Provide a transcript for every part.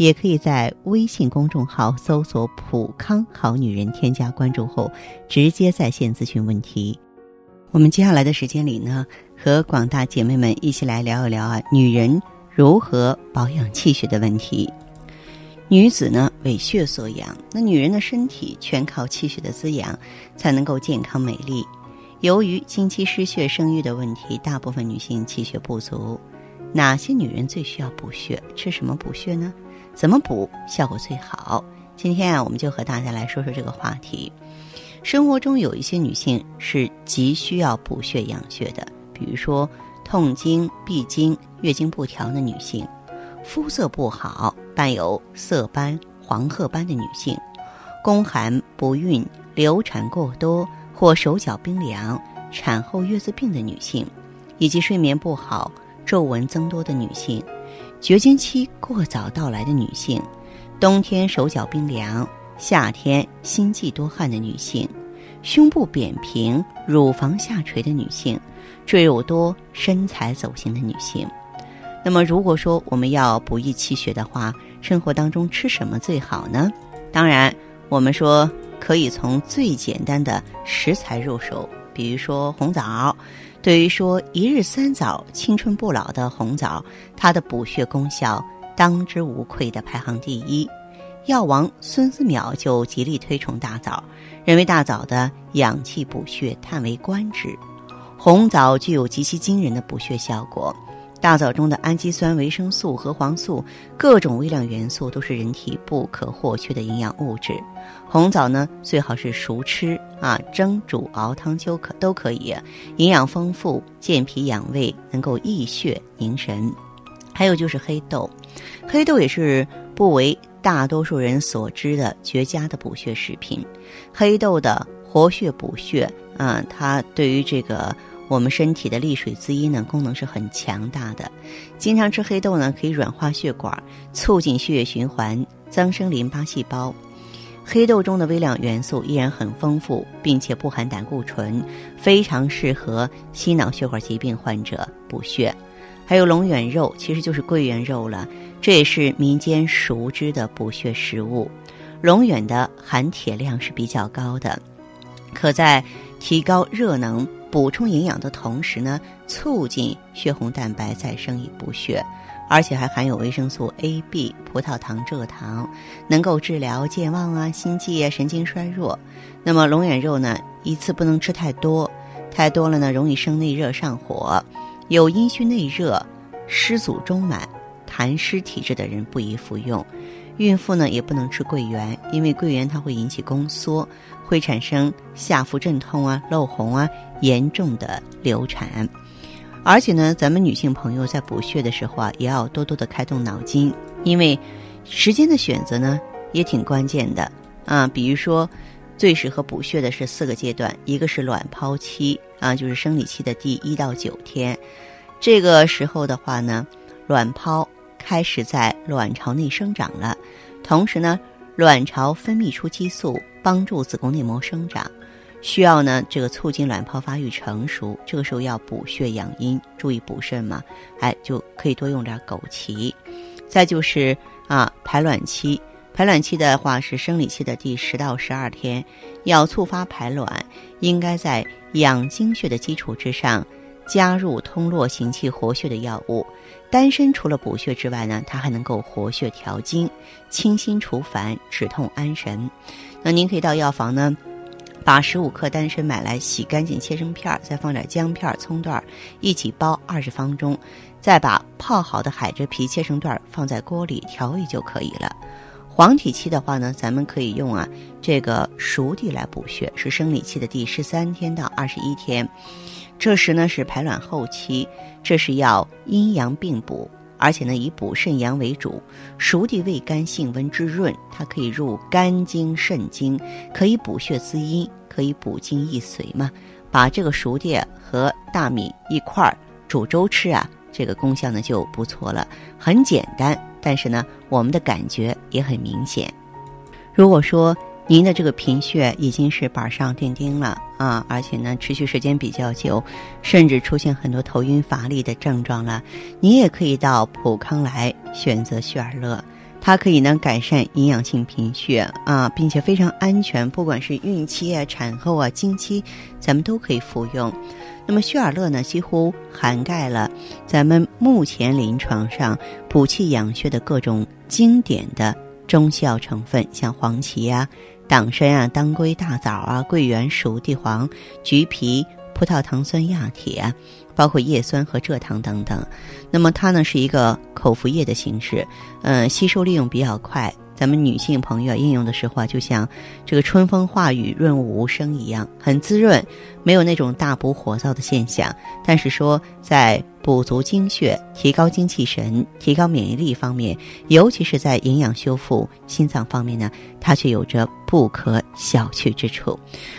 也可以在微信公众号搜索“普康好女人”，添加关注后直接在线咨询问题。我们接下来的时间里呢，和广大姐妹们一起来聊一聊啊，女人如何保养气血的问题。女子呢为血所养，那女人的身体全靠气血的滋养才能够健康美丽。由于经期失血、生育的问题，大部分女性气血不足。哪些女人最需要补血？吃什么补血呢？怎么补效果最好？今天啊，我们就和大家来说说这个话题。生活中有一些女性是急需要补血养血的，比如说痛经、闭经、月经不调的女性，肤色不好。伴有色斑、黄褐斑的女性，宫寒不孕、流产过多或手脚冰凉、产后月子病的女性，以及睡眠不好、皱纹增多的女性，绝经期过早到来的女性，冬天手脚冰凉、夏天心悸多汗的女性，胸部扁平、乳房下垂的女性，赘肉多、身材走形的女性。那么，如果说我们要补益气血的话，生活当中吃什么最好呢？当然，我们说可以从最简单的食材入手，比如说红枣。对于说一日三枣、青春不老的红枣，它的补血功效当之无愧的排行第一。药王孙思邈就极力推崇大枣，认为大枣的养气补血叹为观止。红枣具有极其惊人的补血效果。大枣中的氨基酸、维生素、核黄素，各种微量元素都是人体不可或缺的营养物质。红枣呢，最好是熟吃啊，蒸、煮、熬汤就可都可以，营养丰富，健脾养胃，能够益血凝神。还有就是黑豆，黑豆也是不为大多数人所知的绝佳的补血食品。黑豆的活血补血啊，它对于这个。我们身体的利水滋阴呢，功能是很强大的。经常吃黑豆呢，可以软化血管，促进血液循环，增生淋巴细胞。黑豆中的微量元素依然很丰富，并且不含胆固醇，非常适合心脑血管疾病患者补血。还有龙眼肉，其实就是桂圆肉了，这也是民间熟知的补血食物。龙眼的含铁量是比较高的，可在提高热能。补充营养的同时呢，促进血红蛋白再生以补血，而且还含有维生素 A、B、葡萄糖、蔗糖，能够治疗健忘啊、心悸啊、神经衰弱。那么龙眼肉呢，一次不能吃太多，太多了呢容易生内热上火，有阴虚内热、湿阻中满、痰湿体质的人不宜服用。孕妇呢也不能吃桂圆，因为桂圆它会引起宫缩，会产生下腹阵痛啊、漏红啊。严重的流产，而且呢，咱们女性朋友在补血的时候啊，也要多多的开动脑筋，因为时间的选择呢也挺关键的啊。比如说，最适合补血的是四个阶段，一个是卵泡期啊，就是生理期的第一到九天，这个时候的话呢，卵泡开始在卵巢内生长了，同时呢，卵巢分泌出激素，帮助子宫内膜生长。需要呢，这个促进卵泡发育成熟，这个时候要补血养阴，注意补肾嘛，哎，就可以多用点枸杞。再就是啊，排卵期，排卵期的话是生理期的第十到十二天，要促发排卵，应该在养精血的基础之上，加入通络行气活血的药物。丹参除了补血之外呢，它还能够活血调经、清心除烦、止痛安神。那您可以到药房呢。把十五克丹参买来，洗干净，切成片儿，再放点姜片、葱段儿，一起煲二十分钟，再把泡好的海蜇皮切成段儿，放在锅里调味就可以了。黄体期的话呢，咱们可以用啊这个熟地来补血，是生理期的第十三天到二十一天，这时呢是排卵后期，这是要阴阳并补。而且呢，以补肾阳为主，熟地味甘，性温，滋润，它可以入肝经、肾经，可以补血滋阴，可以补精益髓嘛，把这个熟地和大米一块儿煮粥吃啊，这个功效呢就不错了。很简单，但是呢，我们的感觉也很明显。如果说您的这个贫血已经是板上钉钉了啊，而且呢持续时间比较久，甚至出现很多头晕乏力的症状了，你也可以到普康来选择旭尔乐。它可以呢改善营养性贫血啊，并且非常安全，不管是孕期啊、产后啊、经期，咱们都可以服用。那么血尔乐呢，几乎涵盖了咱们目前临床上补气养血的各种经典的中西药成分，像黄芪啊、党参啊、当归、大枣啊、桂圆、熟地黄、橘皮、葡萄糖酸亚铁。包括叶酸和蔗糖等等，那么它呢是一个口服液的形式，呃，吸收利用比较快。咱们女性朋友应用的时候啊，就像这个春风化雨、润物无声一样，很滋润，没有那种大补火燥的现象。但是说在补足精血、提高精气神、提高免疫力方面，尤其是在营养修复心脏方面呢，它却有着不可小觑之处。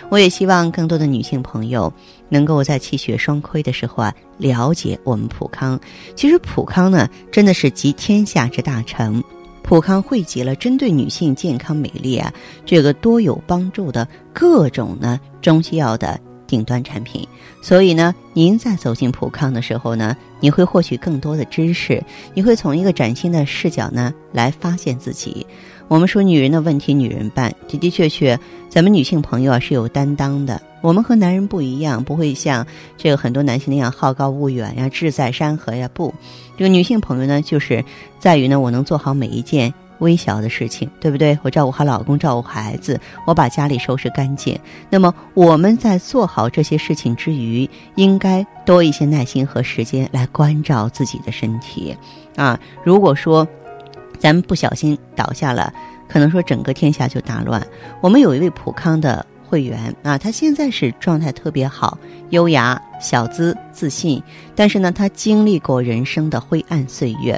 我也希望更多的女性朋友能够在气血双亏的时候啊，了解我们普康。其实普康呢，真的是集天下之大成。普康汇集了针对女性健康美丽啊，这个多有帮助的各种呢中西药的顶端产品。所以呢，您在走进普康的时候呢，你会获取更多的知识，你会从一个崭新的视角呢来发现自己。我们说女人的问题女人办，的的确确，咱们女性朋友啊是有担当的。我们和男人不一样，不会像这个很多男性那样好高骛远呀、志在山河呀。不，这个女性朋友呢，就是在于呢，我能做好每一件微小的事情，对不对？我照顾好老公，照顾孩子，我把家里收拾干净。那么我们在做好这些事情之余，应该多一些耐心和时间来关照自己的身体啊。如果说，咱们不小心倒下了，可能说整个天下就大乱。我们有一位普康的会员啊，他现在是状态特别好，优雅、小资、自信。但是呢，他经历过人生的灰暗岁月。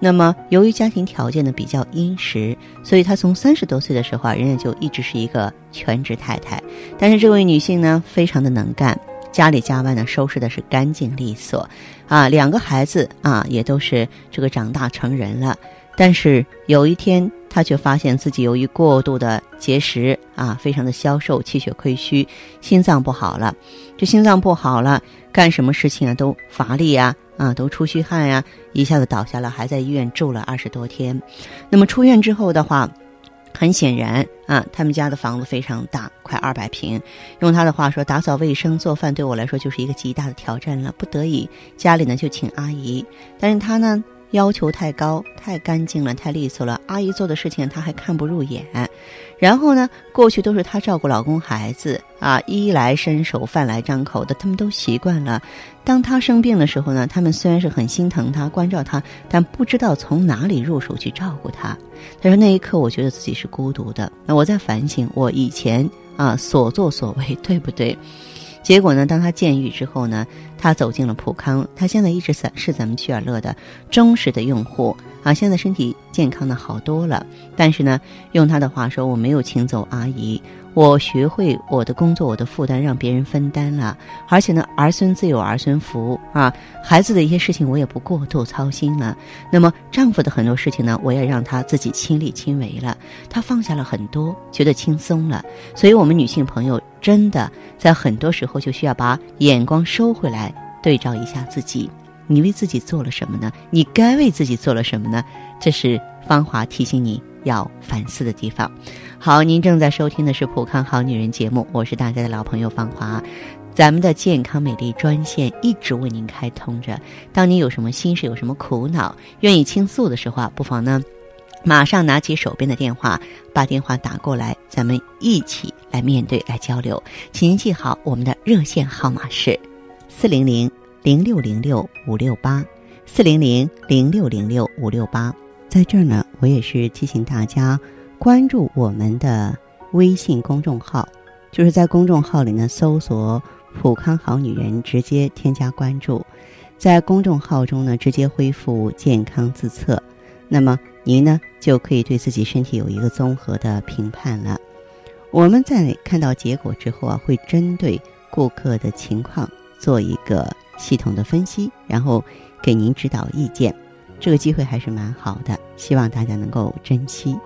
那么，由于家庭条件呢比较殷实，所以他从三十多岁的时候啊，人家就一直是一个全职太太。但是这位女性呢，非常的能干，家里家外呢收拾的是干净利索，啊，两个孩子啊也都是这个长大成人了。但是有一天，他却发现自己由于过度的节食啊，非常的消瘦，气血亏虚，心脏不好了。这心脏不好了，干什么事情啊都乏力啊，啊都出虚汗呀，一下子倒下了，还在医院住了二十多天。那么出院之后的话，很显然啊，他们家的房子非常大，快二百平。用他的话说，打扫卫生、做饭对我来说就是一个极大的挑战了。不得已，家里呢就请阿姨，但是他呢。要求太高，太干净了，太利索了。阿姨做的事情她还看不入眼。然后呢，过去都是她照顾老公孩子啊，衣来伸手，饭来张口的，他们都习惯了。当她生病的时候呢，他们虽然是很心疼她、关照她，但不知道从哪里入手去照顾她。他说那一刻，我觉得自己是孤独的。那我在反省我以前啊所作所为，对不对？结果呢？当他见愈之后呢，他走进了普康，他现在一直是是咱们趣尔乐的忠实的用户啊，现在身体健康的好多了。但是呢，用他的话说，我没有请走阿姨。我学会我的工作，我的负担让别人分担了，而且呢，儿孙自有儿孙福啊，孩子的一些事情我也不过度操心了。那么丈夫的很多事情呢，我也让他自己亲力亲为了，他放下了很多，觉得轻松了。所以，我们女性朋友真的在很多时候就需要把眼光收回来，对照一下自己，你为自己做了什么呢？你该为自己做了什么呢？这是芳华提醒你。要反思的地方。好，您正在收听的是《普康好女人》节目，我是大家的老朋友芳华。咱们的健康美丽专线一直为您开通着。当你有什么心事、有什么苦恼，愿意倾诉的时候啊，不妨呢，马上拿起手边的电话，把电话打过来，咱们一起来面对、来交流。请您记好，我们的热线号码是四零零零六零六五六八，四零零零六零六五六八。在这儿呢，我也是提醒大家关注我们的微信公众号，就是在公众号里呢搜索“普康好女人”，直接添加关注，在公众号中呢直接恢复健康自测，那么您呢就可以对自己身体有一个综合的评判了。我们在看到结果之后啊，会针对顾客的情况做一个系统的分析，然后给您指导意见。这个机会还是蛮好的，希望大家能够珍惜。